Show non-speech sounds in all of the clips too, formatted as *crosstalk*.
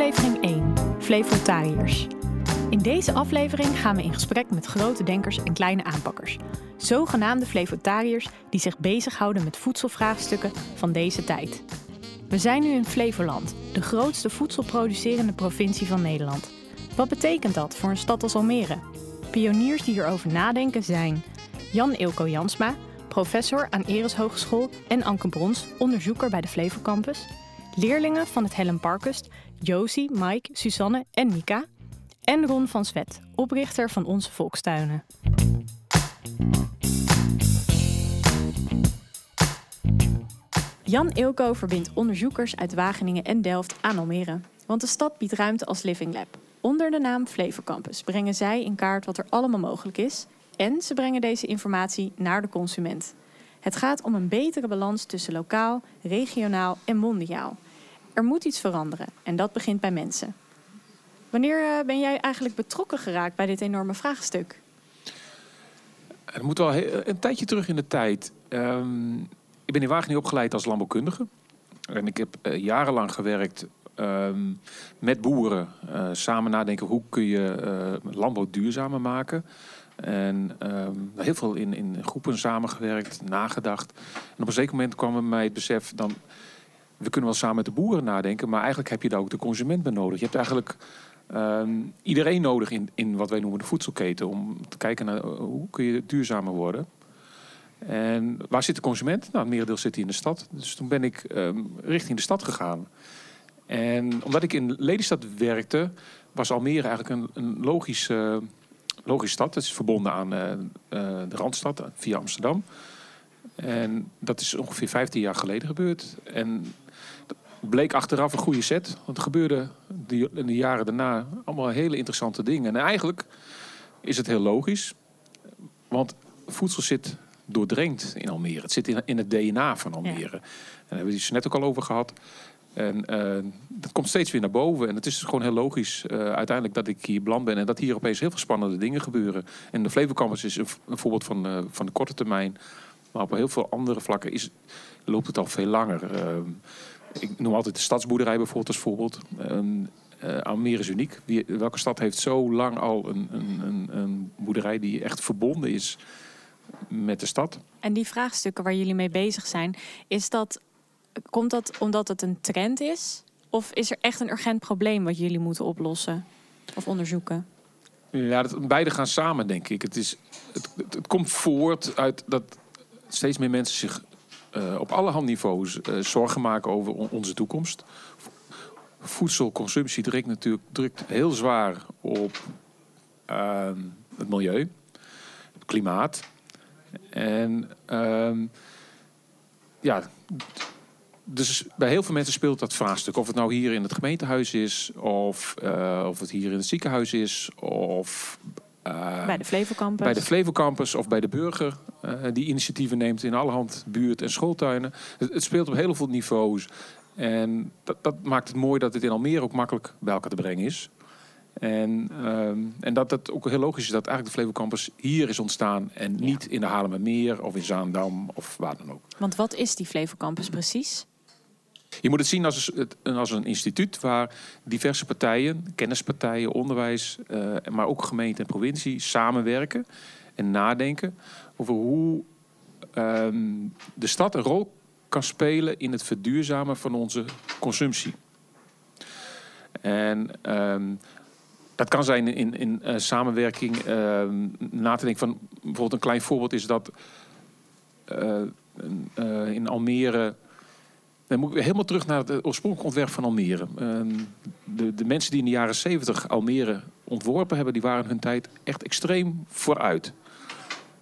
Aflevering 1: Flevotariërs. In deze aflevering gaan we in gesprek met grote denkers en kleine aanpakkers. Zogenaamde flevotariërs die zich bezighouden met voedselvraagstukken van deze tijd. We zijn nu in Flevoland, de grootste voedselproducerende provincie van Nederland. Wat betekent dat voor een stad als Almere? Pioniers die hierover nadenken zijn Jan Ilko Jansma, professor aan Eres Hogeschool en Anke Brons, onderzoeker bij de Flevo Campus. Leerlingen van het Helen Parkust, Josie, Mike, Suzanne en Nika. En Ron van Zwet, oprichter van Onze Volkstuinen. Jan Ilko verbindt onderzoekers uit Wageningen en Delft aan Almere. Want de stad biedt ruimte als Living Lab. Onder de naam Flevo Campus brengen zij in kaart wat er allemaal mogelijk is. En ze brengen deze informatie naar de consument. Het gaat om een betere balans tussen lokaal, regionaal en mondiaal. Er moet iets veranderen en dat begint bij mensen. Wanneer eh, ben jij eigenlijk betrokken geraakt bij dit enorme vraagstuk? Het moet wel een tijdje terug in de tijd. Um, ik ben in Wageningen opgeleid als landbouwkundige. En ik heb uh, jarenlang gewerkt um, met boeren. Uh, samen nadenken hoe kun je uh, landbouw duurzamer maken. En um, heel veel in, in groepen samengewerkt, nagedacht. En op een zeker moment kwam mij het besef... Dan, we kunnen wel samen met de boeren nadenken... maar eigenlijk heb je daar ook de consument bij nodig. Je hebt eigenlijk um, iedereen nodig in, in wat wij noemen de voedselketen... om te kijken naar hoe kun je duurzamer worden... En waar zit de consument? Nou, het merendeel zit hij in de stad. Dus toen ben ik um, richting de stad gegaan. En omdat ik in Lelystad werkte, was Almere eigenlijk een, een logische, logische stad. Het is verbonden aan uh, uh, de Randstad via Amsterdam. En dat is ongeveer 15 jaar geleden gebeurd. En bleek achteraf een goede set. Want er gebeurden in de jaren daarna allemaal hele interessante dingen. En eigenlijk is het heel logisch. Want voedsel zit doordrenkt in Almere. Het zit in, in het DNA van Almere. Ja. En daar hebben we het net ook al over gehad. En uh, dat komt steeds weer naar boven. En het is gewoon heel logisch uh, uiteindelijk dat ik hier beland ben. En dat hier opeens heel veel spannende dingen gebeuren. En de Flevo Campus is een, een voorbeeld van, uh, van de korte termijn. Maar op heel veel andere vlakken is, loopt het al veel langer. Ik noem altijd de stadsboerderij bijvoorbeeld als voorbeeld. Almere is uniek. Wie, welke stad heeft zo lang al een, een, een, een boerderij die echt verbonden is met de stad. En die vraagstukken waar jullie mee bezig zijn, is dat, komt dat omdat het een trend is? Of is er echt een urgent probleem wat jullie moeten oplossen of onderzoeken? Ja, dat, beide gaan samen, denk ik. Het, is, het, het, het komt voort uit dat steeds meer mensen zich uh, op allerhande niveaus uh, zorgen maken over on onze toekomst. Voedselconsumptie drukt natuurlijk drukt heel zwaar op uh, het milieu, het klimaat. En um, ja, dus bij heel veel mensen speelt dat vraagstuk. Of het nou hier in het gemeentehuis is, of, uh, of het hier in het ziekenhuis is, of uh, bij de Flevo Campus. Bij de Flevo Campus of bij de burger uh, die initiatieven neemt in allerhand buurt- en schooltuinen. Het, het, speelt op heel veel niveaus. En dat, dat maakt het mooi dat het in Almere ook makkelijk bij elkaar te brengen is. En, um, en dat het ook heel logisch is dat eigenlijk de Flevo Campus hier is ontstaan en niet ja. in de Haarlemmermeer of in Zaandam of waar dan ook. Want wat is die Flevo Campus precies? Je moet het zien als, als een instituut waar diverse partijen, kennispartijen, onderwijs, uh, maar ook gemeente en provincie samenwerken en nadenken over hoe um, de stad een rol kan spelen in het verduurzamen van onze consumptie. En um, dat kan zijn in, in uh, samenwerking. Uh, na te denken van bijvoorbeeld een klein voorbeeld is dat uh, in Almere. Dan moet ik helemaal terug naar het oorspronkelijke ontwerp van Almere. Ehm, de, de mensen die in de jaren 70 Almere ontworpen hebben, die waren hun tijd echt extreem vooruit.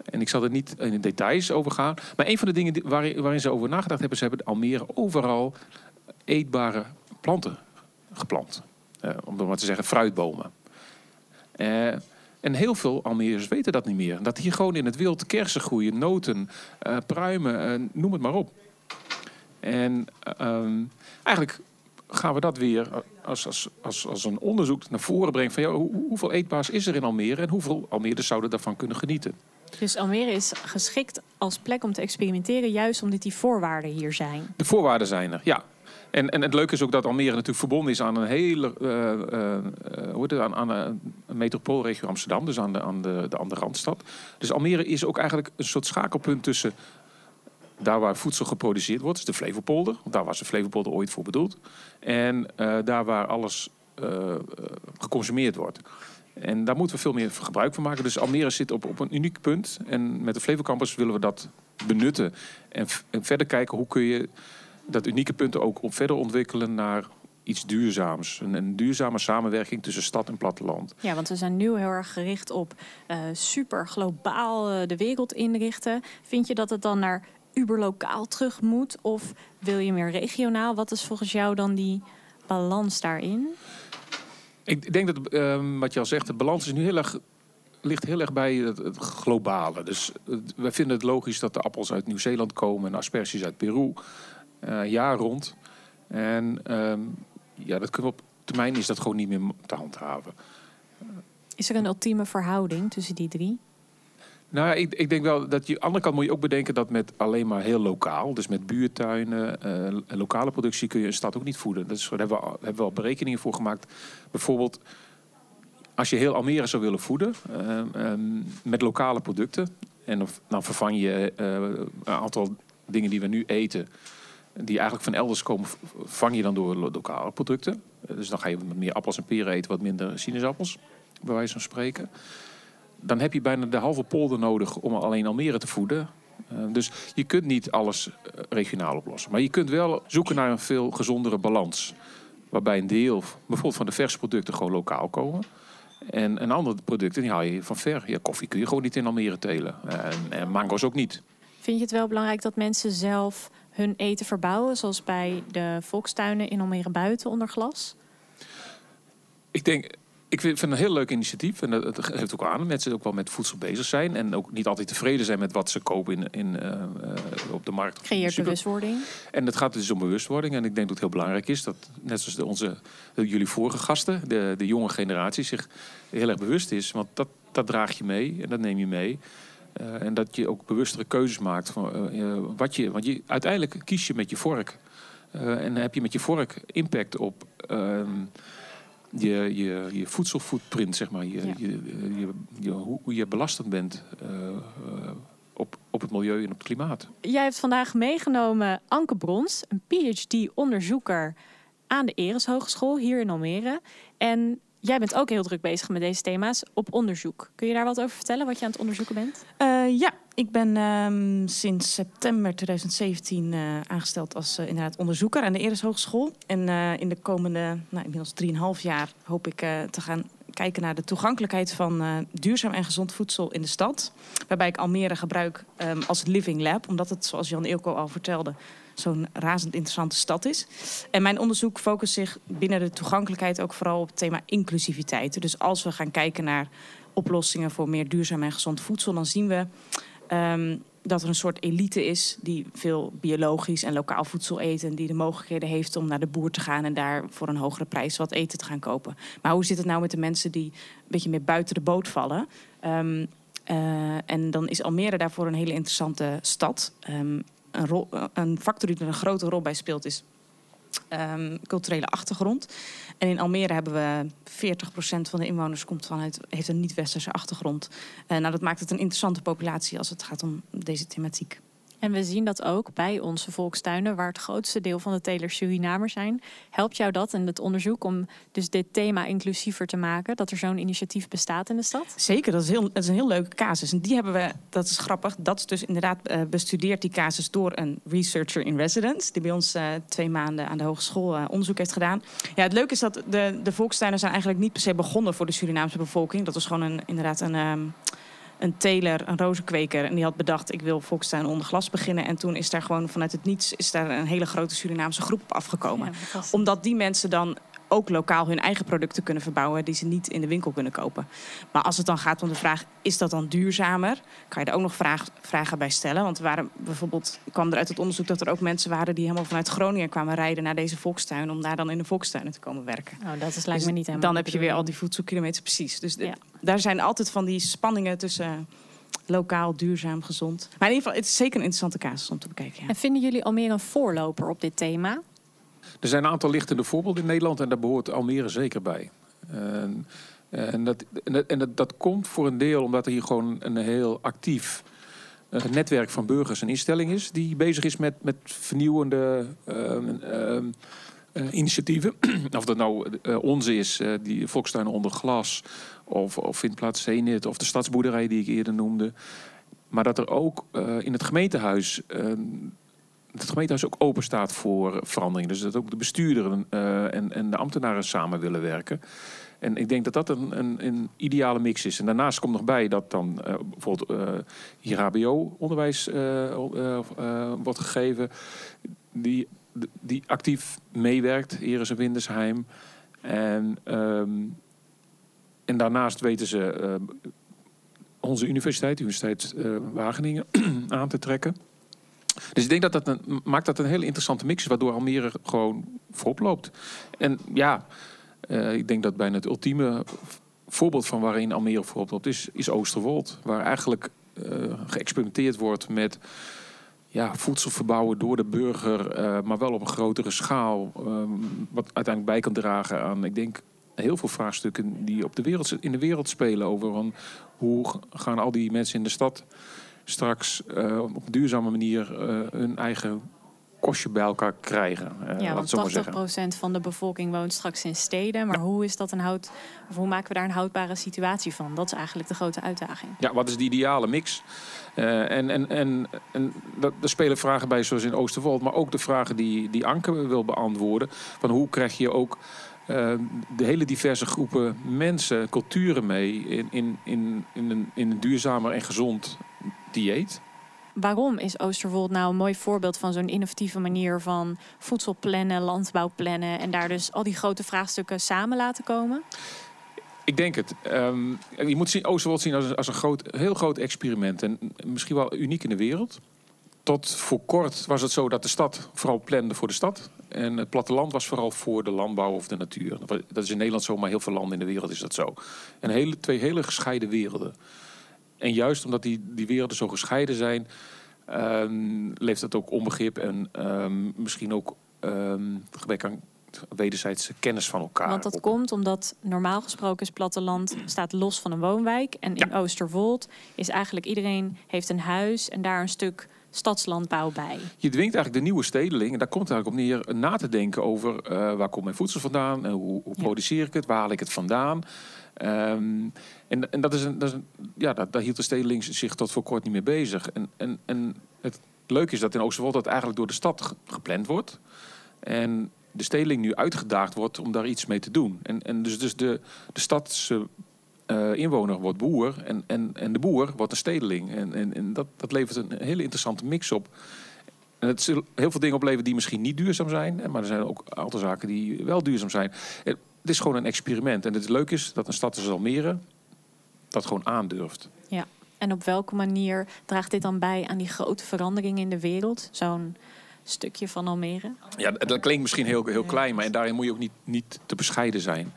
En ik zal er niet in de details over gaan. Maar een van de dingen waarin, ze over nagedacht hebben, ze hebben Almere overal eetbare planten geplant. Uh, om maar te zeggen, fruitbomen. Uh, en heel veel Almere's weten dat niet meer. Dat hier gewoon in het wild kersen groeien, noten, pruimen, noem het maar op. En um, eigenlijk gaan we dat weer als, als, als, als een onderzoek naar voren brengen. Van, ja, hoe, hoeveel eetbaars is er in Almere en hoeveel Almeerders zouden daarvan kunnen genieten? Dus Almere is geschikt als plek om te experimenteren, juist omdat die voorwaarden hier zijn. De voorwaarden zijn er, ja. En, en het leuke is ook dat Almere natuurlijk verbonden is aan een hele uh, uh, hoe heet het, aan, aan een metropoolregio Amsterdam, dus aan de, aan, de, de, aan de Randstad. Dus Almere is ook eigenlijk een soort schakelpunt tussen daar waar voedsel geproduceerd wordt, is de Flevopolder. Want daar was de Flevopolder ooit voor bedoeld. En uh, daar waar alles uh, geconsumeerd wordt. En daar moeten we veel meer gebruik van maken. Dus Almere zit op, op een uniek punt. En met de Flevocampus willen we dat benutten. En, verder kijken hoe kun je dat unieke punt ook op verder ontwikkelen naar iets duurzaams. Een, duurzame samenwerking tussen stad en platteland. Ja, want we zijn nu heel erg gericht op uh, super globaal de wereld inrichten. Vind je dat het dan naar uberlokaal terug moet? Of wil je meer regionaal? Wat is volgens jou dan die balans daarin? Ik denk dat, uh, wat je al zegt, de balans is nu heel erg ligt heel erg bij het, het globale. Dus wij vinden het logisch dat de appels uit Nieuw-Zeeland komen en asperges uit Peru. Uh, jaar rond. En ehm, ja, dat kunnen we op termijn is dat gewoon niet meer te handhaven. Is er een ultieme verhouding tussen die drie? Nou ik, ik denk wel dat je. Aan de andere kant moet je ook bedenken dat met alleen maar heel lokaal, dus met buurtuinen, uh, lokale productie, kun je een stad ook niet voeden. Dus daar hebben we, hebben we al berekeningen voor gemaakt. Bijvoorbeeld, als je heel Almere zou willen voeden uh, um, met lokale producten, en of, dan vervang je uh, een aantal dingen die we nu eten, die eigenlijk van elders komen, vang je dan door lokale producten. Dus dan ga je wat meer appels en peren eten, wat minder sinaasappels, bij wijze van spreken dan heb je bijna de halve polder nodig om alleen Almere te voeden. Uh, dus je kunt niet alles uh, regionaal oplossen. Maar je kunt wel zoeken naar een veel gezondere balans. Waarbij een deel, bijvoorbeeld van de verse producten, gewoon lokaal komen. En een andere producten, die haal je van ver. Ja, koffie kun je gewoon niet in Almere telen. En, en mango's ook niet. Vind je het wel belangrijk dat mensen zelf hun eten verbouwen? Zoals bij de volkstuinen in Almere buiten onder glas? Ik denk, ik vind het een heel leuk initiatief. En dat geeft ook aan dat mensen ook wel met voedsel bezig zijn. En ook niet altijd tevreden zijn met wat ze kopen in, in, uh, op de markt. Creëert bewustwording. En het gaat dus om bewustwording. En ik denk dat het heel belangrijk is dat, net zoals de, onze, jullie vorige gasten, de, de jonge generatie, zich heel erg bewust is. Want dat, dat draag je mee en dat neem je mee. Uh, en dat je ook bewustere keuzes maakt van wat je. Want je, uiteindelijk kies je met je vork. en heb je met je vork impact op. Je, je, je voedselfootprint, zeg maar, je, je, je, je, hoe je belastend bent uh, op, op het milieu en op het klimaat. Jij hebt vandaag meegenomen Anke Brons, een PhD-onderzoeker aan de Eres Hogeschool hier in Almere. En Jij bent ook heel druk bezig met deze thema's op onderzoek. Kun je daar wat over vertellen, wat je aan het onderzoeken bent? Uh, ja, ik ben um, sinds september 2017 uh, eh, aangesteld als uh, inderdaad onderzoeker aan de Eres Hogeschool. En in de komende, nou, inmiddels 3,5 jaar, hoop ik te gaan kijken naar de toegankelijkheid van duurzaam en gezond voedsel in de stad. Waarbij ik Almere gebruik um, als living lab, omdat het, zoals Jan Eelco al vertelde, zo'n razend interessante stad is. En mijn onderzoek focust zich binnen de toegankelijkheid ook vooral op het thema inclusiviteit. Dus als we gaan kijken naar oplossingen voor meer duurzaam en gezond voedsel, dan zien we um, dat er een soort elite is die veel biologisch en lokaal voedsel eet. En die de mogelijkheden heeft om naar de boer te gaan en daar voor een hogere prijs wat eten te gaan kopen. Maar hoe zit het nou met de mensen die een beetje meer buiten de boot vallen? Um, uh, en dan is Almere daarvoor een hele interessante stad. Um, een, een factor die er een grote rol bij speelt is um, culturele achtergrond. En in Almere hebben we 40% van de inwoners komt vanuit, heeft een niet-westerse achtergrond. Uh, nou, dat maakt het een interessante populatie als het gaat om deze thematiek. En we zien dat ook bij onze volkstuinen, waar het grootste deel van de telers Surinamers zijn. Helpt jou dat en het onderzoek om dus dit thema inclusiever te maken, dat er zo'n initiatief bestaat in de stad? Zeker, dat is, heel, dat is een heel leuke casus. En die hebben we, dat is grappig, dat is dus inderdaad uh, bestudeerd, die casus, door een researcher in residence, die bij ons uh, twee maanden aan de hogeschool uh, onderzoek heeft gedaan. Ja, het leuke is dat de, de volkstuinen zijn eigenlijk niet per se begonnen voor de Surinaamse bevolking. Dat was gewoon een, inderdaad een. Um, een teler, een rozenkweker. En die had bedacht, ik wil Volkstuin onder glas beginnen. En toen is daar gewoon vanuit het niets is daar een hele grote Surinaamse groep op afgekomen. Ja, Omdat die mensen dan ook lokaal hun eigen producten kunnen verbouwen die ze niet in de winkel kunnen kopen. Maar als het dan gaat om de vraag, is dat dan duurzamer? Kan je er ook nog vraag, vragen bij stellen. Want er waren bijvoorbeeld, kwam er uit het onderzoek dat er ook mensen waren die helemaal vanuit Groningen kwamen rijden naar deze volkstuin om daar dan in de volkstuinen te komen werken. Oh, dat is lijkt dus me niet helemaal. Dan heb je weer al die voedselkilometers precies. Dus ja. daar zijn altijd van die spanningen tussen lokaal, duurzaam, gezond. Maar in ieder geval, het is zeker een interessante casus om te bekijken. Ja. En vinden jullie al meer een voorloper op dit thema? Er zijn een aantal lichtende voorbeelden in Nederland en daar behoort Almere zeker bij. En, en, dat, en, dat, komt voor een deel omdat er hier gewoon een heel actief eh, netwerk van burgers en instellingen is die bezig is met, met vernieuwende ehm, ehm, eh, initiatieven. *clears throat* of dat nou eh, onze is, die Volkstuin onder glas, of, of Vindplaats Zenit, of de stadsboerderij die ik eerder noemde. Maar dat er ook in het gemeentehuis. Ehm, het gemeentehuis ook open staat voor verandering. Dus dat ook de bestuurderen eh, en, en de ambtenaren samen willen werken. En ik denk dat dat een, een, een ideale mix is. En daarnaast komt nog bij dat dan eh, bijvoorbeeld eh, hier HBO-onderwijs eh, eh, eh, wordt gegeven. Die, die actief meewerkt, Eres en Windersheim. En, ehm, en daarnaast weten ze eh, onze universiteit, de Universiteit eh, Wageningen, *clears throat* aan te trekken. Dus ik denk dat dat een, maakt dat een hele interessante mix is, waardoor Almere gewoon voorop loopt. En ja, eh, ik denk dat bijna het ultieme voorbeeld van waarin Almere voorop loopt is, is Oosterwold. Waar eigenlijk eh, geëxperimenteerd wordt met ja, voedsel verbouwen door de burger, eh, maar wel op een grotere schaal. ehm, wat uiteindelijk bij kan dragen aan, ik denk, heel veel vraagstukken die op de wereld, in de wereld spelen. Over hoe gaan al die mensen in de stad straks eh, op een duurzame manier eh, hun eigen kostje bij elkaar krijgen. eh, ja, want zo maar 80% zeggen. van de bevolking woont straks in steden. Maar hoe, is dat een houd, of hoe maken we daar een houdbare situatie van? Dat is eigenlijk de grote uitdaging. Ja, wat is de ideale mix? En en, en, en dat, er spelen vragen bij, zoals in Oosterwold, maar ook de vragen die, die Anke wil beantwoorden. Van hoe krijg je ook de hele diverse groepen mensen, culturen mee in, in, in, in, een, in een duurzamer en gezond dieet? Waarom is Oosterwold nou een mooi voorbeeld van zo'n innovatieve manier van voedsel plannen, landbouw plannen en daar dus al die grote vraagstukken samen laten komen? Ik denk het. Ehm, je moet zien, Oosterwold zien als, als een groot, heel groot experiment. En misschien wel uniek in de wereld. Tot voor kort was het zo dat de stad vooral plande voor de stad. En het platteland was vooral voor de landbouw of de natuur. Dat is in Nederland zo, maar heel veel landen in de wereld is dat zo. En hele, twee hele gescheiden werelden. En juist omdat die, die werelden zo gescheiden zijn... ehm, leeft dat ook onbegrip en ehm, misschien ook ehm, gebrek aan wederzijdse kennis van elkaar. Want dat op. komt omdat normaal gesproken is platteland *clears throat* staat los van een woonwijk. En in Oosterwold is eigenlijk iedereen heeft een huis en daar een stuk stadslandbouw bij. Je dwingt eigenlijk de nieuwe stedeling, en daar komt het eigenlijk op neer, na te denken over eh, waar komt mijn voedsel vandaan, en hoe, hoe Ja. produceer ik het, waar haal ik het vandaan. Ehm, en, en dat is een, dat is een, ja, daar, daar hield de stedeling zich tot voor kort niet mee bezig. En, en, en het leuke is dat in Oosterwold dat eigenlijk door de stad ge- gepland wordt. En de stedeling nu uitgedaagd wordt om daar iets mee te doen. En, en dus, dus de, de stadse eh, inwoner wordt boer en, en, en de boer wordt een stedeling. En, en, en dat, dat levert een hele interessante mix op. En het zullen heel veel dingen opleveren die misschien niet duurzaam zijn. Maar er zijn ook een aantal zaken die wel duurzaam zijn. En Het is gewoon een experiment. En het leuke is dat een stad als Almere dat gewoon aandurft. En op welke manier draagt dit dan bij aan die grote veranderingen in de wereld? Zo'n stukje van Almere? Ja, dat klinkt misschien heel, heel klein, maar en daarin moet je ook niet, niet te bescheiden zijn.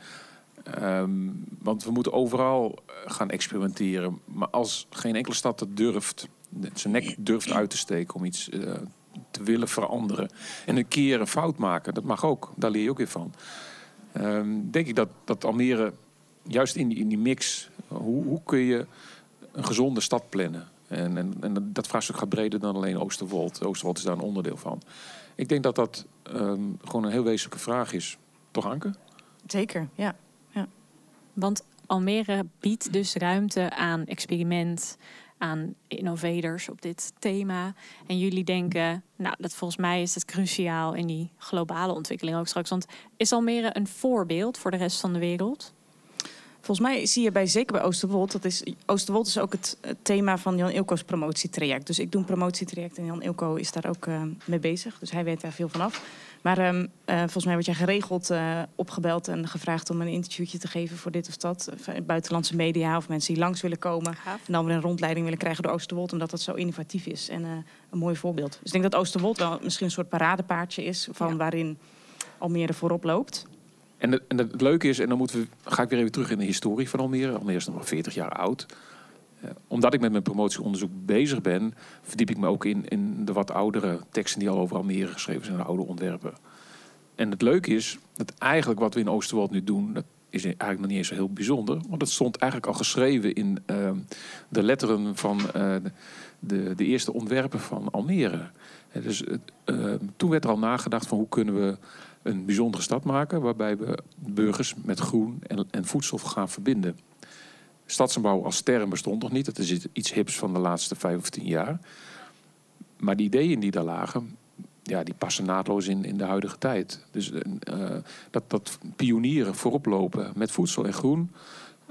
Ehm, want we moeten overal eh, gaan experimenteren. Maar als geen enkele stad dat durft, zijn nek durft uit te steken om iets eh, te willen veranderen. En een keer een fout maken, dat mag ook. Daar leer je ook weer van. Ehm, denk ik dat, dat Almere, juist in die, in die mix, hoe, hoe kun je een gezonde stad plannen? En, en, en dat vraagstuk gaat breder dan alleen Oosterwold. Oosterwold is daar een onderdeel van. Ik denk dat dat ehm, gewoon een heel wezenlijke vraag is. Toch, Anke? Zeker, ja. Want Almere biedt dus ruimte aan experiment, aan innovators op dit thema. En jullie denken, nou, dat volgens mij is het cruciaal in die globale ontwikkeling ook straks. Want is Almere een voorbeeld voor de rest van de wereld? Volgens mij zie je bij, zeker bij Oosterwold, dat is, Oosterwold is ook het, thema van Jan Ilko's promotietraject. Dus ik doe een promotietraject en Jan Ilko is daar ook eh, mee bezig. Dus hij weet daar veel van af. Maar ehm, eh, volgens mij word jij geregeld eh, opgebeld en gevraagd om een interviewtje te geven voor dit of dat. Eh, buitenlandse media of mensen die langs willen komen. En dan weer een rondleiding willen krijgen door Oosterwold, omdat dat zo innovatief is en eh, een mooi voorbeeld. Dus ik denk dat Oosterwold wel misschien een soort paradepaardje is van Ja. waarin Almere voorop loopt. En, het, en het leuke is, en dan moeten we, ga ik weer even terug in de historie van Almere. Almere is nog maar 40 jaar oud. Eh, omdat ik met mijn promotieonderzoek bezig ben, verdiep ik me ook in, in de wat oudere teksten die al over Almere geschreven zijn, de oude ontwerpen. en het leuke is dat eigenlijk wat we in Oosterwald nu doen, is eigenlijk nog niet eens zo heel bijzonder. Want het stond eigenlijk al geschreven in ehm, de letteren van uh, de, de eerste ontwerpen van Almere. dus uh, toen werd er al nagedacht van hoe kunnen we een bijzondere stad maken... waarbij we burgers met groen en, en voedsel gaan verbinden. Stadsenbouw als term bestond nog niet. Dat is iets hips van de laatste vijf of tien jaar. Maar die ideeën die daar lagen, ja, die passen naadloos in, in de huidige tijd. Dus uh, dat, dat pionieren voorop lopen met voedsel en groen...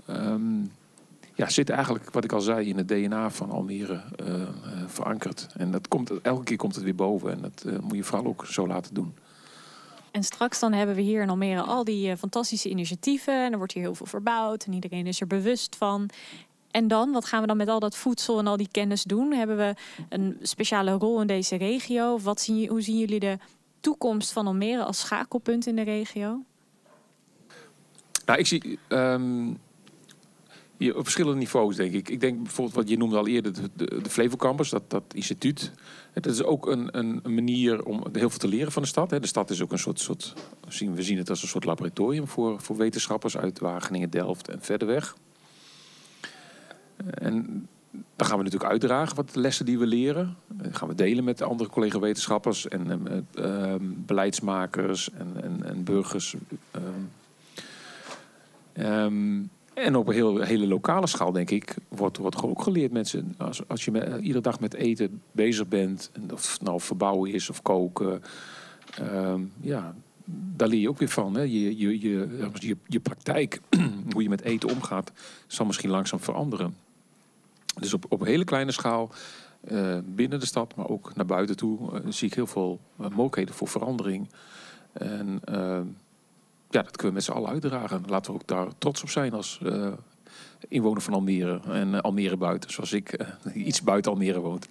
Um, ja, zit eigenlijk, wat ik al zei, in het DNA van Almere uh, verankerd. En dat komt, elke keer komt het weer boven. En dat moet je vooral ook zo laten doen. En straks dan hebben we hier in Almere al die fantastische initiatieven. En er wordt hier heel veel verbouwd. En iedereen is er bewust van. En dan, wat gaan we dan met al dat voedsel en al die kennis doen? Hebben we een speciale rol in deze regio? Wat zien, hoe zien jullie de toekomst van Almere als schakelpunt in de regio? Nou, ik zie hier op verschillende niveaus, denk ik. Ik denk bijvoorbeeld wat je noemde al eerder, de, de, Flevo Campus, dat, dat instituut. Het is ook een, een, manier om heel veel te leren van de stad. De stad is ook een soort, soort we zien het als een soort laboratorium voor, voor wetenschappers uit Wageningen, Delft en verder weg. En dan gaan we natuurlijk uitdragen wat de lessen die we leren. Dat gaan we delen met andere collega-wetenschappers en uh, beleidsmakers en, en, en burgers. Um, en op een heel, hele lokale schaal, denk ik, wordt, wordt ook geleerd mensen. Als, als je met, iedere dag met eten bezig bent, en of het nou verbouwen is of koken, um, ja, daar leer je ook weer van. Hè. Je, je, je, je, je praktijk, *clears throat* hoe je met eten omgaat, zal misschien langzaam veranderen. Dus op, op een hele kleine schaal, uh, binnen de stad, maar ook naar buiten toe, uh, zie ik heel veel mogelijkheden voor verandering. En ehm, ja, dat kunnen we met z'n allen uitdragen. Laten we ook daar trots op zijn als inwoner van Almere. En Almere buiten, zoals ik iets buiten Almere woont.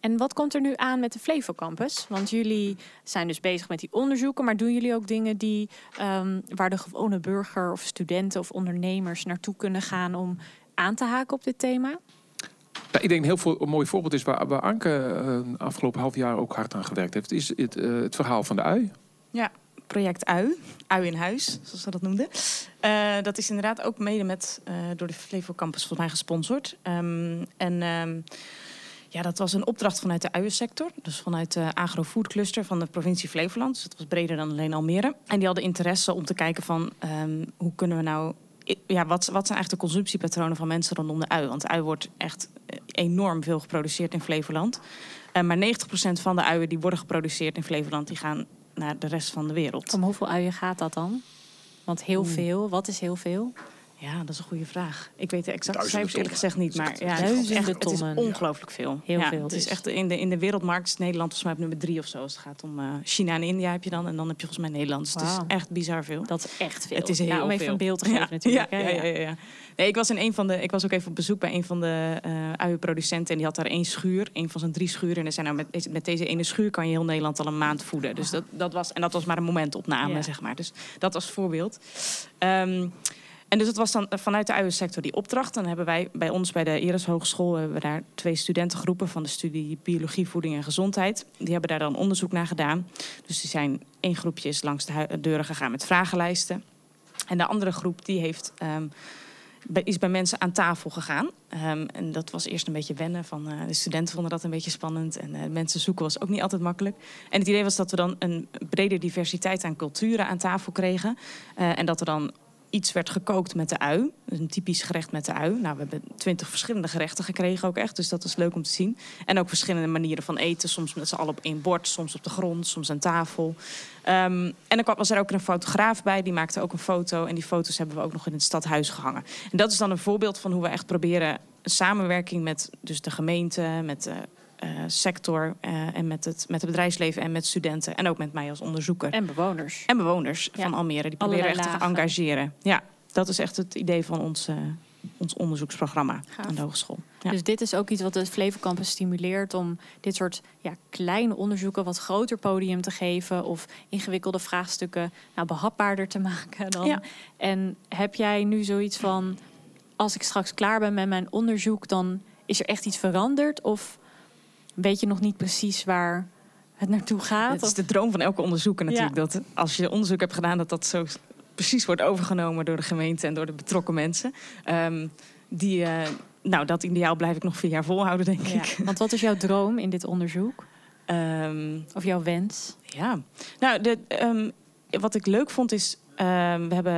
En wat komt er nu aan met de Flevo Campus? Want jullie zijn dus bezig met die onderzoeken, maar doen jullie ook dingen die, um, waar de gewone burger of studenten of ondernemers naartoe kunnen gaan om aan te haken op dit thema? Nou, ik denk een heel veel, een mooi voorbeeld is waar, waar Anke uh, afgelopen half jaar ook hard aan gewerkt heeft, is het, uh, het verhaal van de ui. Ja, project Ui, Ui in Huis, zoals ze dat noemden. Uh, dat is inderdaad ook mede met, door de Flevo Campus volgens mij gesponsord. Um, en um, ja, dat was een opdracht vanuit de uiensector. Dus vanuit de agrofood cluster van de provincie Flevoland. Dus het was breder dan alleen Almere. En die hadden interesse om te kijken van um, hoe kunnen we nou ja, wat, wat zijn eigenlijk de consumptiepatronen van mensen rondom de ui? Want ui wordt echt eh, enorm veel geproduceerd in Flevoland. Maar 90% van de uien die worden geproduceerd in Flevoland, die gaan naar de rest van de wereld. Om hoeveel uien gaat dat dan? Want heel veel, wat is heel veel? Ja, dat is een goede vraag. Ik weet de exacte cijfers eerlijk gezegd niet, maar ja, het, echt, het is ongelooflijk veel. Heel ja, veel. Het dus. is echt in de, in de wereldmarkt is Nederland volgens mij op nummer drie of zo. Als het gaat om uh, China en India heb je dan. En dan heb je volgens mij Nederland. Dus wow. het is echt bizar veel. Dat is echt veel. Het is heel ja, om even veel. een beeld te geven ja, natuurlijk. Ja, ja, ja, ja, Nee, ik was in een van de. Ik was ook even op bezoek bij een van de uh, uienproducenten. En die had daar één schuur, een van zijn drie schuren. En er zijn nou met, deze, met deze ene schuur kan je heel Nederland al een maand voeden. Dus dat, dat was, en dat was maar een momentopname, ja. zeg maar. Dus dat als voorbeeld. Um, en dus dat was dan vanuit de uiensector die opdracht. Dan hebben wij bij ons bij de Eres Hogeschool hebben we daar twee studentengroepen van de studie Biologie, Voeding en Gezondheid. Die hebben daar dan onderzoek naar gedaan. Dus die zijn één groepje is langs de deuren gegaan met vragenlijsten. En de andere groep die heeft, um, is bij mensen aan tafel gegaan. Um, en dat was eerst een beetje wennen. Van, uh, de studenten vonden dat een beetje spannend. En uh, mensen zoeken was ook niet altijd makkelijk. En het idee was dat we dan een brede diversiteit aan culturen aan tafel kregen. Uh, en dat er dan iets werd gekookt met de ui. Een typisch gerecht met de ui. Nou, we hebben twintig verschillende gerechten gekregen ook echt. Dus dat is leuk om te zien. En ook verschillende manieren van eten. Soms met z'n allen op één bord, soms op de grond, soms aan tafel. Um, en dan was er ook een fotograaf bij. Die maakte ook een foto. En die foto's hebben we ook nog in het stadhuis gehangen. En dat is dan een voorbeeld van hoe we echt proberen... samenwerking met dus de gemeente, met de uh, sector uh, en met het, met het bedrijfsleven en met studenten. En ook met mij als onderzoeker. En bewoners. En bewoners ja. van Almere. Die proberen echt lagen. te engageren. Ja, dat is echt het idee van ons, uh, ons onderzoeksprogramma Gaaf. aan de hogeschool. Ja. Dus dit is ook iets wat het Flevo Campus stimuleert om dit soort ja, kleine onderzoeken wat groter podium te geven of ingewikkelde vraagstukken nou, behapbaarder te *laughs* maken. Dan. Ja. En heb jij nu zoiets van, als ik straks klaar ben met mijn onderzoek, dan is er echt iets veranderd? Of weet je nog niet precies waar, het naartoe gaat? Het is de droom van elke onderzoeker natuurlijk. Dat als je onderzoek hebt gedaan, dat dat zo precies wordt overgenomen door de gemeente en door de betrokken mensen. Ehm, die, uh, nou, dat ideaal blijf ik nog vier jaar volhouden, denk ik. Want wat is jouw droom in dit onderzoek? Um, of jouw wens? Ja, nou, de, um, wat ik leuk vond is Ehm, we hebben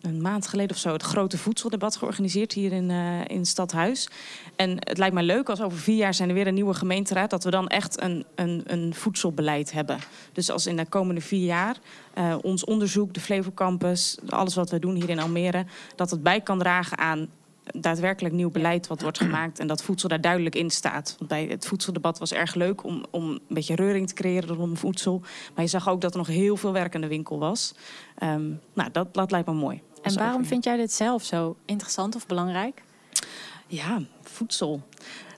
een maand geleden of zo het grote voedseldebat georganiseerd hier in, uh, in Stadhuis. En het lijkt mij leuk als over vier jaar zijn er weer een nieuwe gemeenteraad, dat we dan echt een, een, een voedselbeleid hebben. Dus als in de komende vier jaar uh, ons onderzoek, de Flevo Campus, alles wat we doen hier in Almere, dat het bij kan dragen aan daadwerkelijk nieuw beleid wat wordt gemaakt en dat voedsel daar duidelijk in staat. Want bij het voedseldebat was erg leuk om, om een beetje reuring te creëren rondom voedsel. Maar je zag ook dat er nog heel veel werk in de winkel was. Um, nou, dat, dat lijkt me mooi. En waarom vind jij dit zelf zo interessant of belangrijk? Ja, voedsel.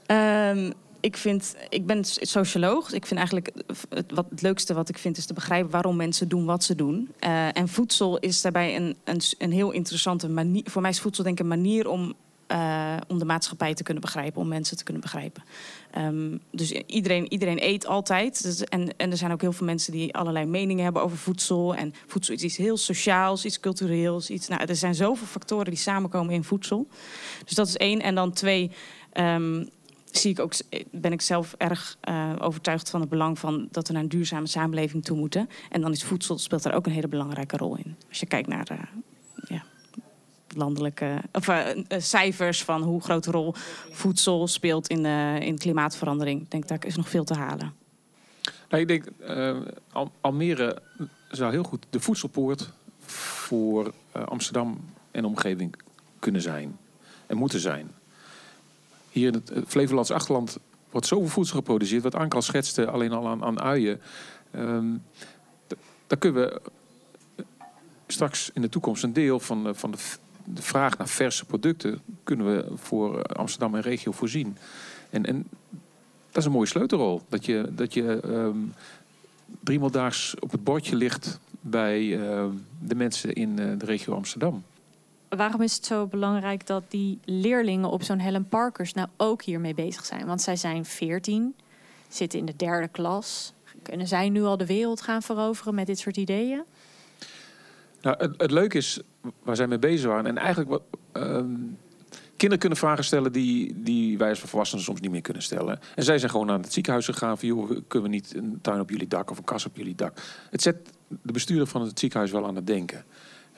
Um, ik, vind, ik ben socioloog. Ik vind eigenlijk het, wat, het leukste wat ik vind is te begrijpen waarom mensen doen wat ze doen. Uh, en voedsel is daarbij een, een, een, heel interessante manier. Voor mij is voedsel denk ik een manier om, uh, om de maatschappij te kunnen begrijpen, om mensen te kunnen begrijpen. Um, dus iedereen, iedereen eet altijd. Dus, en, en er zijn ook heel veel mensen die allerlei meningen hebben over voedsel. En voedsel is iets heel sociaals, iets cultureels. Iets, nou, er zijn zoveel factoren die samenkomen in voedsel. Dus dat is één. En dan twee. Um, zie ik ook, ben ik zelf erg uh, overtuigd van het belang van dat we naar een duurzame samenleving toe moeten. En dan is voedsel speelt daar ook een hele belangrijke rol in. Als je kijkt naar uh, ja, landelijke of, cijfers van hoe grote rol voedsel speelt in, in klimaatverandering, denk daar is nog veel te halen. Nou, ik denk Al Almere zou heel goed de voedselpoort voor Amsterdam en omgeving kunnen zijn en moeten zijn hier in het Flevolandse achterland wordt zoveel voedsel geproduceerd. Wat Anke al schetste, alleen al aan, aan uien. Um, daar kunnen we straks in de toekomst een deel van, van de, de, vraag naar verse producten... kunnen we voor Amsterdam en regio voorzien. En, en dat is een mooie sleutelrol. Dat je, dat je um, driemaal daags op het bordje ligt bij uh, de mensen in de regio Amsterdam waarom is het zo belangrijk dat die leerlingen op zo'n Helen Parkers nou ook hiermee bezig zijn? Want zij zijn 14, zitten in de derde klas. Kunnen zij nu al de wereld gaan veroveren met dit soort ideeën? Nou, het, het leuke is waar zij mee bezig waren. En eigenlijk wat. Um, kinderen kunnen vragen stellen die, die wij als volwassenen soms niet meer kunnen stellen. En zij zijn gewoon naar het ziekenhuis gegaan. Van, joh, kunnen we niet een tuin op jullie dak of een kas op jullie dak? Het zet de bestuurder van het ziekenhuis wel aan het denken.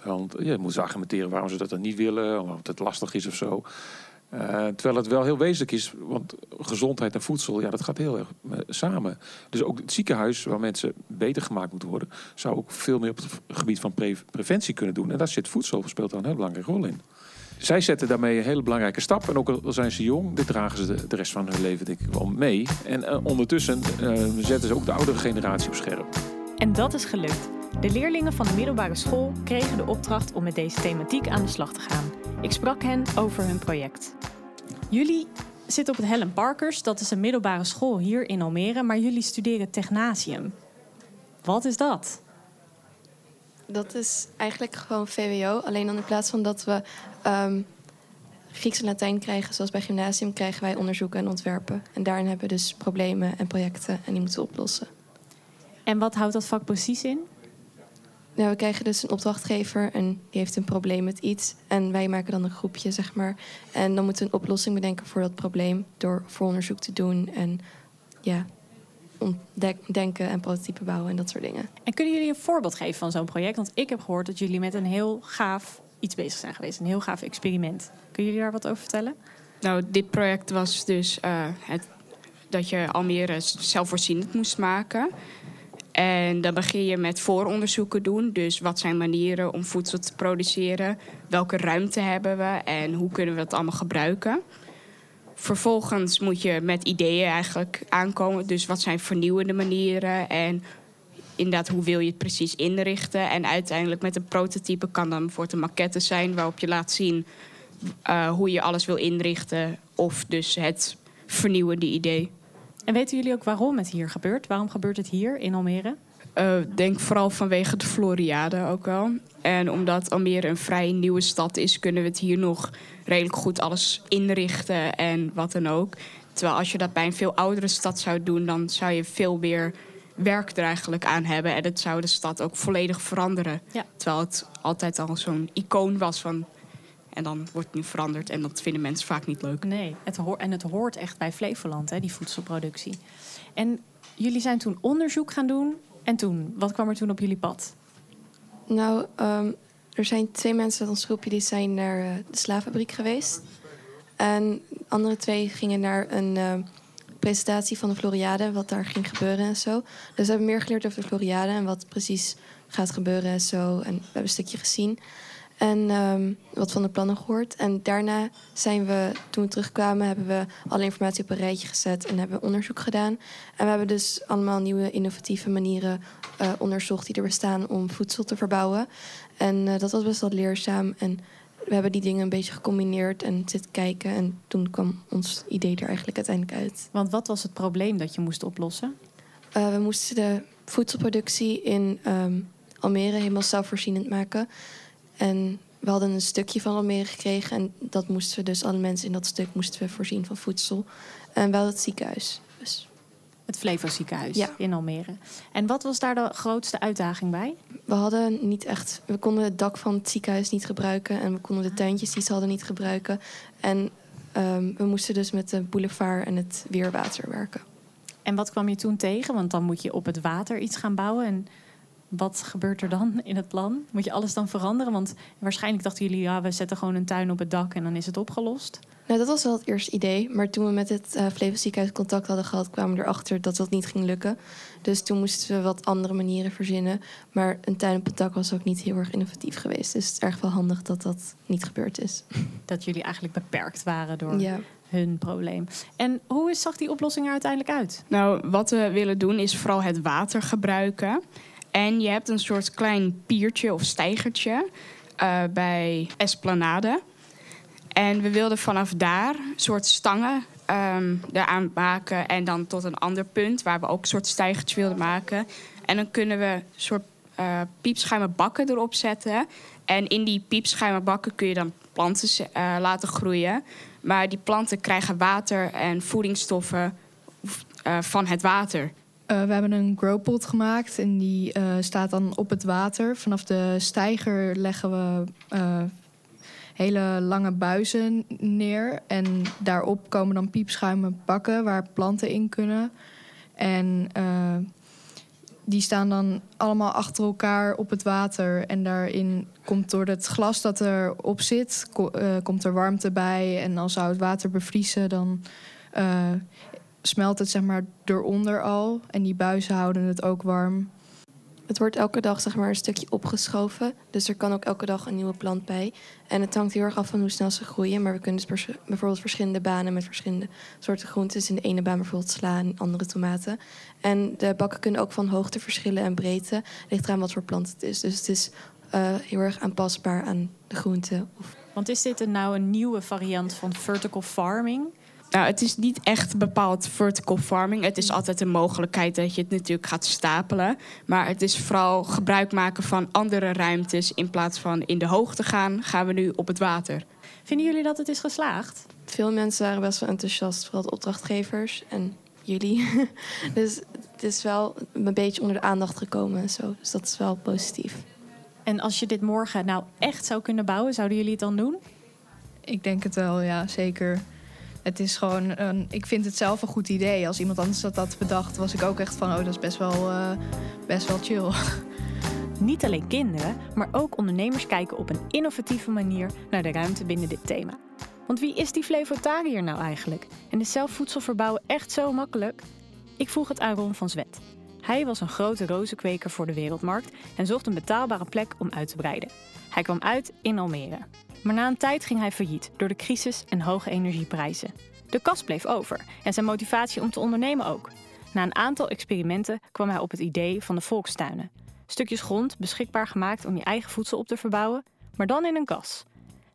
Want je moet ze argumenteren waarom ze dat dan niet willen, of het lastig is of zo. Uh, terwijl het wel heel wezenlijk is, want gezondheid en voedsel, ja, dat gaat heel erg eh, samen. Dus ook het ziekenhuis, waar mensen beter gemaakt moeten worden, zou ook veel meer op het gebied van pre preventie kunnen doen. En daar zit voedsel, speelt daar een heel belangrijke rol in. Zij zetten daarmee een hele belangrijke stap. En ook al zijn ze jong, dit dragen ze de, rest van hun leven denk ik wel mee. En uh, ondertussen zetten ze ook de oudere generatie op scherp. En dat is gelukt. De leerlingen van de middelbare school kregen de opdracht om met deze thematiek aan de slag te gaan. Ik sprak hen over hun project. Jullie zitten op het Helen Parkers, dat is een middelbare school hier in Almere, maar jullie studeren technasium. Wat is dat? Dat is eigenlijk gewoon VWO, alleen dan in plaats van dat we um, Grieks en Latijn krijgen, zoals bij gymnasium, krijgen wij onderzoeken en ontwerpen. En daarin hebben we dus problemen en projecten en die moeten we oplossen. En wat houdt dat vak precies in? Nou, we krijgen dus een opdrachtgever en die heeft een probleem met iets. En wij maken dan een groepje, zeg maar. En dan moeten we een oplossing bedenken voor dat probleem door vooronderzoek te doen en ja, denken en prototypen bouwen en dat soort dingen. En kunnen jullie een voorbeeld geven van zo'n project? Want ik heb gehoord dat jullie met een heel gaaf iets bezig zijn geweest, een heel gaaf experiment. Kunnen jullie daar wat over vertellen? Nou, dit project was dus uh, het, dat je Almere zelfvoorzienend moest maken. En dan begin je met vooronderzoeken doen. Dus wat zijn manieren om voedsel te produceren? Welke ruimte hebben we en hoe kunnen we dat allemaal gebruiken? Vervolgens moet je met ideeën eigenlijk aankomen. Dus wat zijn vernieuwende manieren en inderdaad hoe wil je het precies inrichten? En uiteindelijk met een prototype kan dan bijvoorbeeld een maquette zijn waarop je laat zien uh, hoe je alles wil inrichten. Of dus het vernieuwende idee. En weten jullie ook waarom het hier gebeurt? Waarom gebeurt het hier in Almere? Uh, denk vooral vanwege de Floriade ook wel. En omdat Almere een vrij nieuwe stad is, kunnen we het hier nog redelijk goed alles inrichten en wat dan ook. Terwijl als je dat bij een veel oudere stad zou doen, dan zou je veel meer werk er eigenlijk aan hebben. En het zou de stad ook volledig veranderen. Ja. Terwijl het altijd al zo'n icoon was van... En dan wordt het nu veranderd en dat vinden mensen vaak niet leuk. Nee, het hoort, en het hoort echt bij Flevoland, hè, die voedselproductie. En jullie zijn toen onderzoek gaan doen. En toen, wat kwam er toen op jullie pad? Nou, ehm, er zijn twee mensen uit ons groepje die zijn naar eh, de slaaffabriek geweest. En de andere twee gingen naar een ehm, presentatie van de Floriade, wat daar ging gebeuren en zo. Dus we hebben meer geleerd over de Floriade en wat precies gaat gebeuren en zo. En we hebben een stukje gezien. En ehm, wat van de plannen gehoord. En daarna zijn we, toen we terugkwamen, hebben we alle informatie op een rijtje gezet en hebben we onderzoek gedaan. En we hebben dus allemaal nieuwe innovatieve manieren eh, onderzocht die er bestaan om voedsel te verbouwen. En eh, dat was best wel leerzaam. En we hebben die dingen een beetje gecombineerd en zitten kijken. En toen kwam ons idee er eigenlijk uiteindelijk uit. Want wat was het probleem dat je moest oplossen? Uh, we moesten de voedselproductie in um, Almere helemaal zelfvoorzienend maken. En we hadden een stukje van Almere gekregen. En dat moesten we dus, alle mensen in dat stuk moesten we voorzien van voedsel. En wel het ziekenhuis. Dus. Het Flevo ziekenhuis Ja. in Almere. En wat was daar de grootste uitdaging bij? We hadden niet echt. We konden het dak van het ziekenhuis niet gebruiken. En we konden de tuintjes die ze hadden niet gebruiken. En ehm, we moesten dus met de boulevard en het weerwater werken. En wat kwam je toen tegen? Want dan moet je op het water iets gaan bouwen. En wat gebeurt er dan in het plan? Moet je alles dan veranderen? Want waarschijnlijk dachten jullie, ja, we zetten gewoon een tuin op het dak en dan is het opgelost. Nou, dat was wel het eerste idee. Maar toen we met het uh, Flevo ziekenhuis contact hadden gehad, kwamen we erachter dat dat niet ging lukken. Dus toen moesten we wat andere manieren verzinnen. Maar een tuin op het dak was ook niet heel erg innovatief geweest. Dus het is erg wel handig dat dat niet gebeurd is. *laughs* Dat jullie eigenlijk beperkt waren door Ja. hun probleem. En hoe is- zag die oplossing er uiteindelijk uit? Nou, wat we willen doen is vooral het water gebruiken. En je hebt een soort klein piertje of steigertje eh, bij Esplanade. En we wilden vanaf daar soort stangen ehm, eraan maken. En dan tot een ander punt waar we ook een soort steigertje wilden maken. En dan kunnen we soort piepschuimen bakken erop zetten. En in die piepschuimen bakken kun je dan planten eh, laten groeien. Maar die planten krijgen water en voedingsstoffen van het water. Eh, we hebben een growpot gemaakt en die eh, staat dan op het water. Vanaf de steiger leggen we eh, hele lange buizen neer. En daarop komen dan piepschuimen bakken waar planten in kunnen. En die staan dan allemaal achter elkaar op het water. En daarin komt door het glas dat erop zit, ko- komt er warmte bij. En als zou het water bevriezen, dan smelt het zeg maar eronder al. En die buizen houden het ook warm. Het wordt elke dag zeg maar, een stukje opgeschoven. Dus er kan ook elke dag een nieuwe plant bij. En het hangt heel erg af van hoe snel ze groeien. Maar we kunnen dus pers- bijvoorbeeld verschillende banen met verschillende soorten groenten. Dus in de ene baan bijvoorbeeld sla en andere tomaten. En de bakken kunnen ook van hoogte verschillen en breedte. Ligt eraan wat voor plant het is. Dus het is eh, heel erg aanpasbaar aan de groenten. Of Want is dit een, nou een nieuwe variant van vertical farming? Nou, het is niet echt bepaald vertical farming. Het is altijd een mogelijkheid dat je het natuurlijk gaat stapelen. Maar het is vooral gebruik maken van andere ruimtes. In plaats van in de hoogte gaan, gaan we nu op het water. Vinden jullie dat het is geslaagd? veel mensen waren best wel enthousiast. Vooral de opdrachtgevers en jullie. *laughs* dus het is wel een beetje onder de aandacht gekomen en zo. Dus dat is wel positief. En als je dit morgen nou echt zou kunnen bouwen, zouden jullie het dan doen? Ik denk het wel, ja, zeker. Het is gewoon, een, ik vind het zelf een goed idee. Als iemand anders dat had bedacht, was ik ook echt van, oh, dat is best wel, eh, best wel chill. *laughs* Niet alleen kinderen, maar ook ondernemers kijken op een innovatieve manier naar de ruimte binnen dit thema. Want wie is die flevotariër nou eigenlijk? En is zelf voedsel verbouwen echt zo makkelijk? Ik vroeg het aan Ron van Zwet. Hij was een grote rozenkweker voor de wereldmarkt en zocht een betaalbare plek om uit te breiden. Hij kwam uit in Almere. Maar na een tijd ging hij failliet door de crisis en hoge energieprijzen. De kas bleef over en zijn motivatie om te ondernemen ook. Na een aantal experimenten kwam hij op het idee van de volkstuinen. Stukjes grond beschikbaar gemaakt om je eigen voedsel op te verbouwen, maar dan in een kas.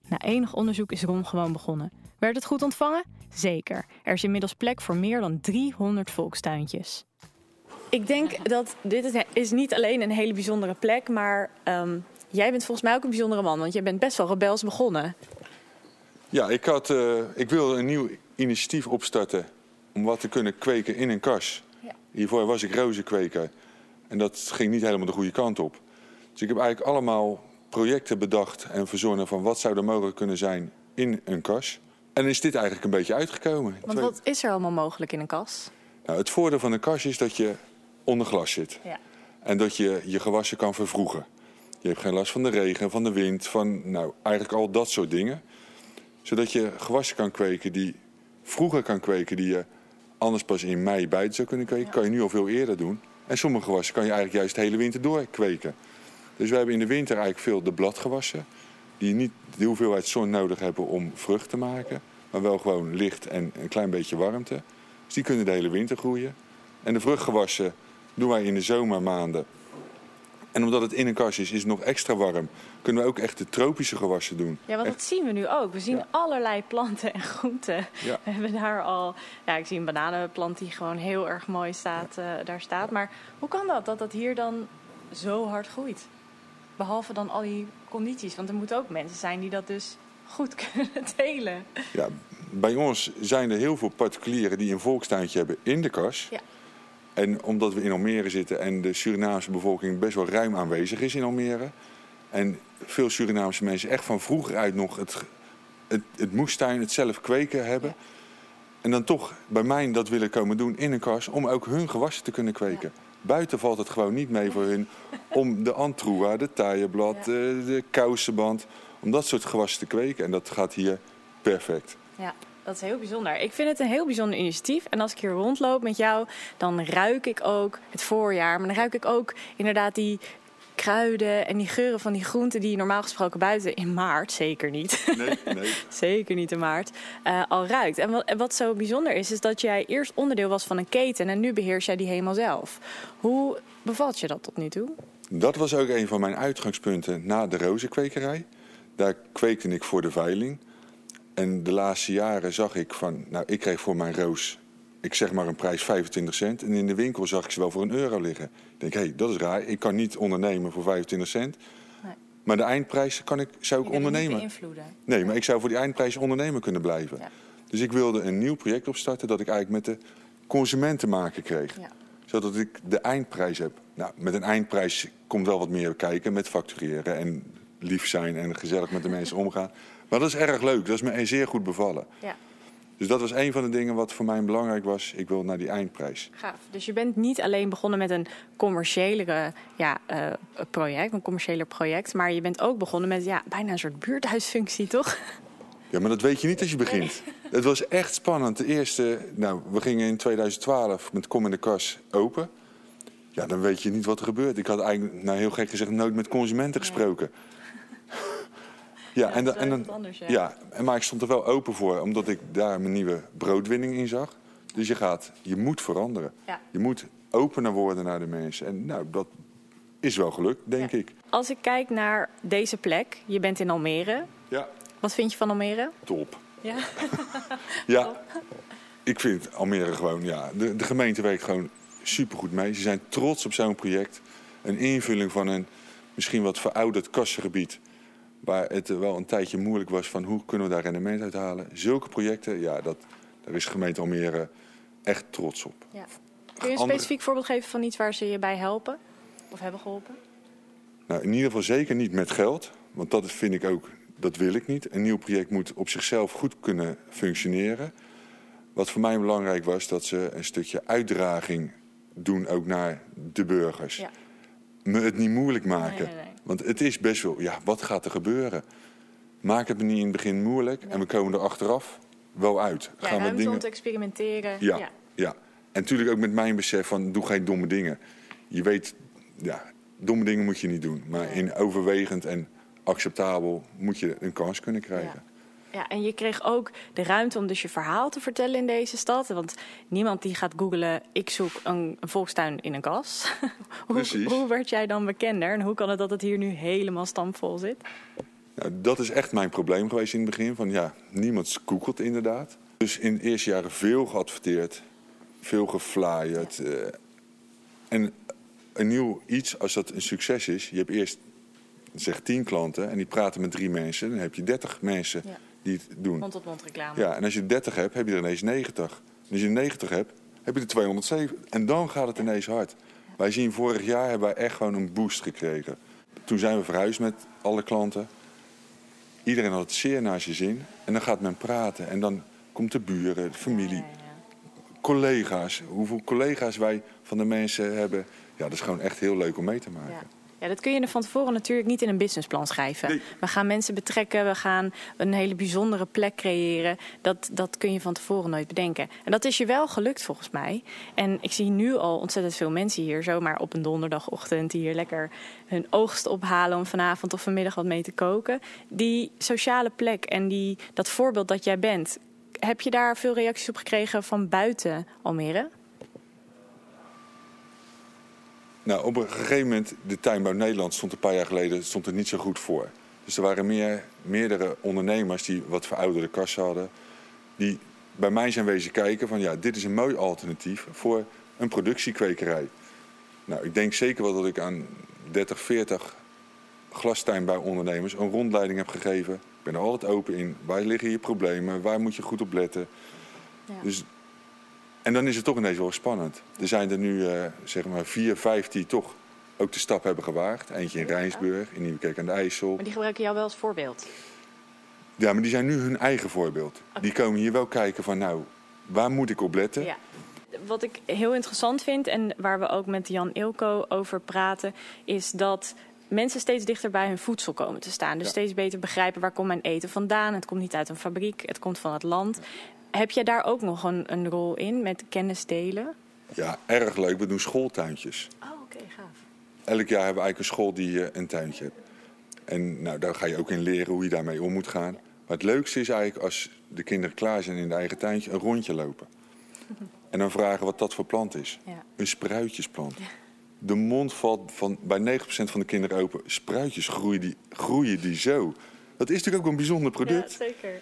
Na enig onderzoek is Ron gewoon begonnen. Werd het goed ontvangen? Zeker. Er is inmiddels plek voor meer dan 300 volkstuintjes. Ik denk dat dit is niet alleen een hele bijzondere plek, maar ehm, jij bent volgens mij ook een bijzondere man, want jij bent best wel rebels begonnen. Ja, ik, had, eh, ik wilde een nieuw initiatief opstarten om wat te kunnen kweken in een kas. Hiervoor was ik rozenkweker. En dat ging niet helemaal de goede kant op. Dus ik heb eigenlijk allemaal projecten bedacht en verzonnen van wat zou er mogelijk kunnen zijn in een kas. En is dit eigenlijk een beetje uitgekomen. Want wat is er allemaal mogelijk in een kas? Nou, het voordeel van een kas is dat je onder glas zit. Ja. En dat je je gewassen kan vervroegen. Je hebt geen last van de regen, van de wind, van nou, eigenlijk al dat soort dingen. Zodat je gewassen kan kweken die vroeger kan kweken, die je anders pas in mei buiten zou kunnen kweken, kan je nu al veel eerder doen. En sommige gewassen kan je eigenlijk juist de hele winter door kweken. Dus we hebben in de winter eigenlijk veel de bladgewassen. Die niet de hoeveelheid zon nodig hebben om vrucht te maken. Maar wel gewoon licht en een klein beetje warmte. Dus die kunnen de hele winter groeien. En de vruchtgewassen doen wij in de zomermaanden. En omdat het in een kast is, is het nog extra warm. Kunnen we ook echt de tropische gewassen doen. Ja, want dat zien we nu ook. We zien Ja. allerlei planten en groenten. Ja. We hebben daar al... Ja, ik zie een bananenplant die gewoon heel erg mooi staat, eh, daar staat. Maar hoe kan dat, dat dat hier dan zo hard groeit? Behalve dan al die condities. Want er moeten ook mensen zijn die dat dus goed *laughs* kunnen delen. Ja, bij ons zijn er heel veel particulieren die een volkstuintje hebben in de kas. Ja. En omdat we in Almere zitten en de Surinaamse bevolking best wel ruim aanwezig is in Almere. En veel Surinaamse mensen echt van vroeger uit nog het, het, het moestuin, het zelf kweken hebben. En dan toch bij mij dat willen komen doen in een kas om ook hun gewassen te kunnen kweken. Buiten valt het gewoon niet mee voor hun *laughs* om de antroa, de taaienblad, Ja. de, de kousenband, om dat soort gewassen te kweken. En dat gaat hier perfect. Ja, dat is heel bijzonder. Ik vind het een heel bijzonder initiatief. En als ik hier rondloop met jou, dan ruik ik ook het voorjaar. Maar dan ruik ik ook inderdaad die kruiden en die geuren van die groenten die je normaal gesproken buiten in maart, zeker niet. Nee, nee. *laughs* zeker niet in maart, eh, al ruikt. En wat, wat zo bijzonder is, is dat jij eerst onderdeel was van een keten en nu beheers jij die helemaal zelf. Hoe bevalt je dat tot nu toe? Dat was ook een van mijn uitgangspunten na de rozenkwekerij. Daar kweekte ik voor de veiling. En de laatste jaren zag ik van, nou, ik kreeg voor mijn roos, ik zeg maar een prijs 25 cent. En in de winkel zag ik ze wel voor een euro liggen. Ik denk, hé, hey, dat is raar. Ik kan niet ondernemen voor 25 cent. Nee. Maar de eindprijs kan ik, zou ik niet ondernemen. beïnvloeden. Nee, maar ik zou voor die eindprijs ondernemer kunnen blijven. Ja. Dus ik wilde een nieuw project opstarten dat ik eigenlijk met de consument te maken kreeg. Ja. Zodat ik de eindprijs heb. Nou, met een eindprijs komt wel wat meer kijken met factureren en lief zijn en gezellig met de mensen omgaan. Maar dat is erg leuk, dat is me zeer goed bevallen. Ja. Dus dat was een van de dingen wat voor mij belangrijk was. Ik wil naar die eindprijs. Gaaf. Dus je bent niet alleen begonnen met een commerciële ja, eh, project, een commerciëler project, maar je bent ook begonnen met ja, bijna een soort buurthuisfunctie, toch? Ja, maar dat weet je niet als je begint. Het was echt spannend. De eerste, nou, we gingen in 2012 met Kom in de Kas open. Ja, dan weet je niet wat er gebeurt. Ik had eigenlijk, nou heel gek gezegd, nooit met consumenten gesproken. Ja, en, dan, en dan, anders, ja. maar ik stond er wel open voor, omdat ik daar mijn nieuwe broodwinning in zag. Dus je gaat, je moet veranderen. Ja. Je moet opener worden naar de mensen. En nou, dat is wel gelukt, denk Ja. ik. Als ik kijk naar deze plek, je bent in Almere. Ja, Wat vind je van Almere? top. Ja. *laughs* Ja, ik vind Almere gewoon, ja, de, de gemeente werkt gewoon supergoed mee. Ze zijn trots op zo'n project. Een invulling van een misschien wat verouderd kassengebied. Waar het wel een tijdje moeilijk was van hoe kunnen we daar rendement uit halen. Zulke projecten, ja, dat, daar is gemeente Almere echt trots op. ja. Kun je een Andere- specifiek voorbeeld geven van iets waar ze je bij helpen? Of hebben geholpen? Nou, in ieder geval zeker niet met geld. Want dat vind ik ook, dat wil ik niet. Een nieuw project moet op zichzelf goed kunnen functioneren. Wat voor mij belangrijk was, dat ze een stukje uitdraging doen ook naar de burgers. Ja. Me het niet moeilijk maken. Nee, nee, nee. Want het is best wel, ja, wat gaat er gebeuren? Maak het me niet in het begin moeilijk en we komen er achteraf wel uit. Ja, Gaan we dingen... om te experimenteren. Ja, ja. En natuurlijk ook met mijn besef van doe geen domme dingen. Je weet, ja, domme dingen moet je niet doen. Maar in overwegend en acceptabel moet je een kans kunnen krijgen. Ja, en je kreeg ook de ruimte om dus je verhaal te vertellen in deze stad. Want niemand die gaat googlen, ik zoek een, een volkstuin in een kas. *laughs* hoe, werd jij dan bekender? En hoe kan het dat het hier nu helemaal stampvol zit? Nou, dat is echt mijn probleem geweest in het begin. Van ja, niemand googelt inderdaad. Dus in de eerste jaren veel geadverteerd, veel geflyerd. eh, en een nieuw iets, als dat een succes is, je hebt eerst zeg tien klanten en die praten met drie mensen. Dan heb je dertig mensen Ja. Die het doen. Mond tot mond reclame. Ja, en als je 30 hebt, heb je er ineens 90. En als je 90 hebt, heb je de 207. En dan gaat het ineens hard. Wij zien vorig jaar hebben wij echt gewoon een boost gekregen. Toen zijn we verhuisd met alle klanten. Iedereen had het zeer naar zijn zin. En dan gaat men praten. En dan komt de buren, de familie, collega's. Hoeveel collega's wij van de mensen hebben. Ja, dat is gewoon echt heel leuk om mee te maken. Ja. Dat kun je van tevoren natuurlijk niet in een businessplan schrijven. Nee. We gaan mensen betrekken, we gaan een hele bijzondere plek creëren. Dat, dat kun je van tevoren nooit bedenken. En dat is je wel gelukt volgens mij. En ik zie nu al ontzettend veel mensen hier, zomaar op een donderdagochtend, die hier lekker hun oogst ophalen om vanavond of vanmiddag wat mee te koken. Die sociale plek en die, dat voorbeeld dat jij bent, heb je daar veel reacties op gekregen van buiten Almere? Nou, op een gegeven moment, de tuinbouw Nederland stond een paar jaar geleden stond er niet zo goed voor. Dus er waren meer, meerdere ondernemers die wat verouderde kassen hadden. Die bij mij zijn wezen kijken van ja, dit is een mooi alternatief voor een productiekwekerij. Nou, ik denk zeker wel dat ik aan 30, 40 glastuinbouwondernemers een rondleiding heb gegeven. Ik ben er altijd open in. Waar liggen je problemen? Waar moet je goed op letten? Dus, en dan is het toch ineens wel spannend. Er zijn er nu eh, zeg maar vier, vijf die toch ook de stap hebben gewaagd. Eentje in Rijnsburg, in Nieuwekerk aan de IJssel. Maar die gebruiken jou wel als voorbeeld. Ja, maar die zijn nu hun eigen voorbeeld. Die komen hier wel kijken van nou, waar moet ik op letten? Ja. Wat ik heel interessant vind en waar we ook met Jan Ilko over praten, is dat mensen steeds dichter bij hun voedsel komen te staan. Dus Ja. steeds beter begrijpen waar komt mijn eten vandaan. Het komt niet uit een fabriek, het komt van het land. Heb jij daar ook nog een, een rol in met kennis delen? Ja, erg leuk. We doen schooltuintjes. Oh, oké, gaaf. Elk jaar hebben we eigenlijk een school die eh, een tuintje heeft. En nou, daar ga je ook in leren hoe je daarmee om moet gaan. Maar het leukste is eigenlijk als de kinderen klaar zijn in hun eigen tuintje, een rondje lopen. *laughs* En dan vragen wat dat voor plant is. Ja. Een spruitjesplant. De mond valt van, bij 9% van de kinderen open. Spruitjes groeien die, groeien die zo. Dat is natuurlijk ook een bijzonder product. zeker.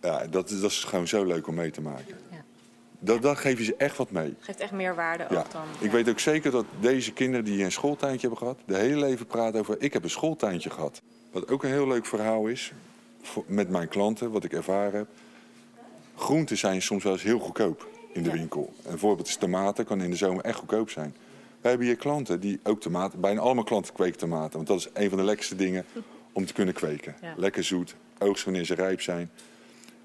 Ja, dat, is- dat is gewoon zo leuk om mee te maken. Ja. Dat, dan geef je ze echt wat mee. Geeft echt meer waarde Ja. ook dan. Ik ja. weet ook zeker dat deze kinderen die een schooltuintje hebben gehad... de hele leven praten over, ik heb een schooltuintje gehad. Wat ook een heel leuk verhaal is, voor- met mijn klanten, wat ik ervaren heb. Groenten zijn soms wel eens heel goedkoop in de Ja. winkel. Een voorbeeld is tomaten, kan in de zomer echt goedkoop zijn. Wij hebben hier klanten die ook tomaten... Bijna allemaal klanten kweken tomaten. Want dat is een van de lekkerste dingen om te kunnen kweken. Ja. Lekker zoet, oogst wanneer ze rijp zijn.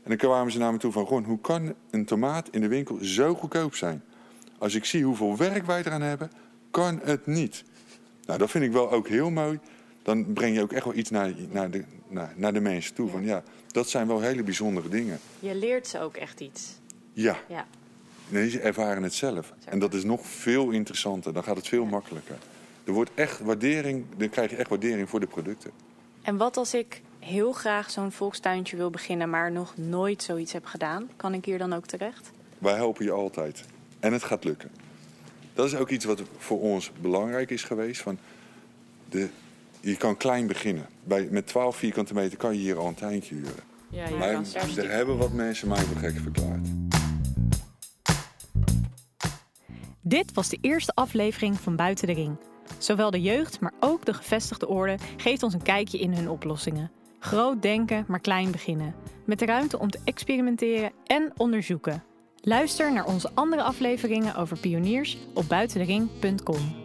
En dan kwamen ze naar me toe van... Ron, hoe kan een tomaat in de winkel zo goedkoop zijn? Als ik zie hoeveel werk wij eraan hebben, kan het niet. Nou, dat vind ik wel ook heel mooi. Dan breng je ook echt wel iets naar, naar, de, naar, naar de mensen toe. Van ja, dat zijn wel hele bijzondere dingen. Je leert ze ook echt iets. Ja, Ja. Nee, ze ervaren het zelf. En dat is nog veel interessanter. Dan gaat het veel makkelijker. Er wordt echt waardering, dan krijg je echt waardering voor de producten. En wat als ik heel graag zo'n volkstuintje wil beginnen, maar nog nooit zoiets heb gedaan? Kan ik hier dan ook terecht? Wij helpen je altijd. En het gaat lukken. Dat is ook iets wat voor ons belangrijk is geweest. Van de, je kan klein beginnen. Bij, met 12 vierkante meter kan je hier al een tuintje huren. Ja, Maar er hebben wat mensen mij voor gek verklaard. Dit was de eerste aflevering van Buiten de Ring. Zowel de jeugd, maar ook de gevestigde orde geeft ons een kijkje in hun oplossingen. Groot denken, maar klein beginnen. Met de ruimte om te experimenteren en onderzoeken. Luister naar onze andere afleveringen over pioniers op buitendering.com.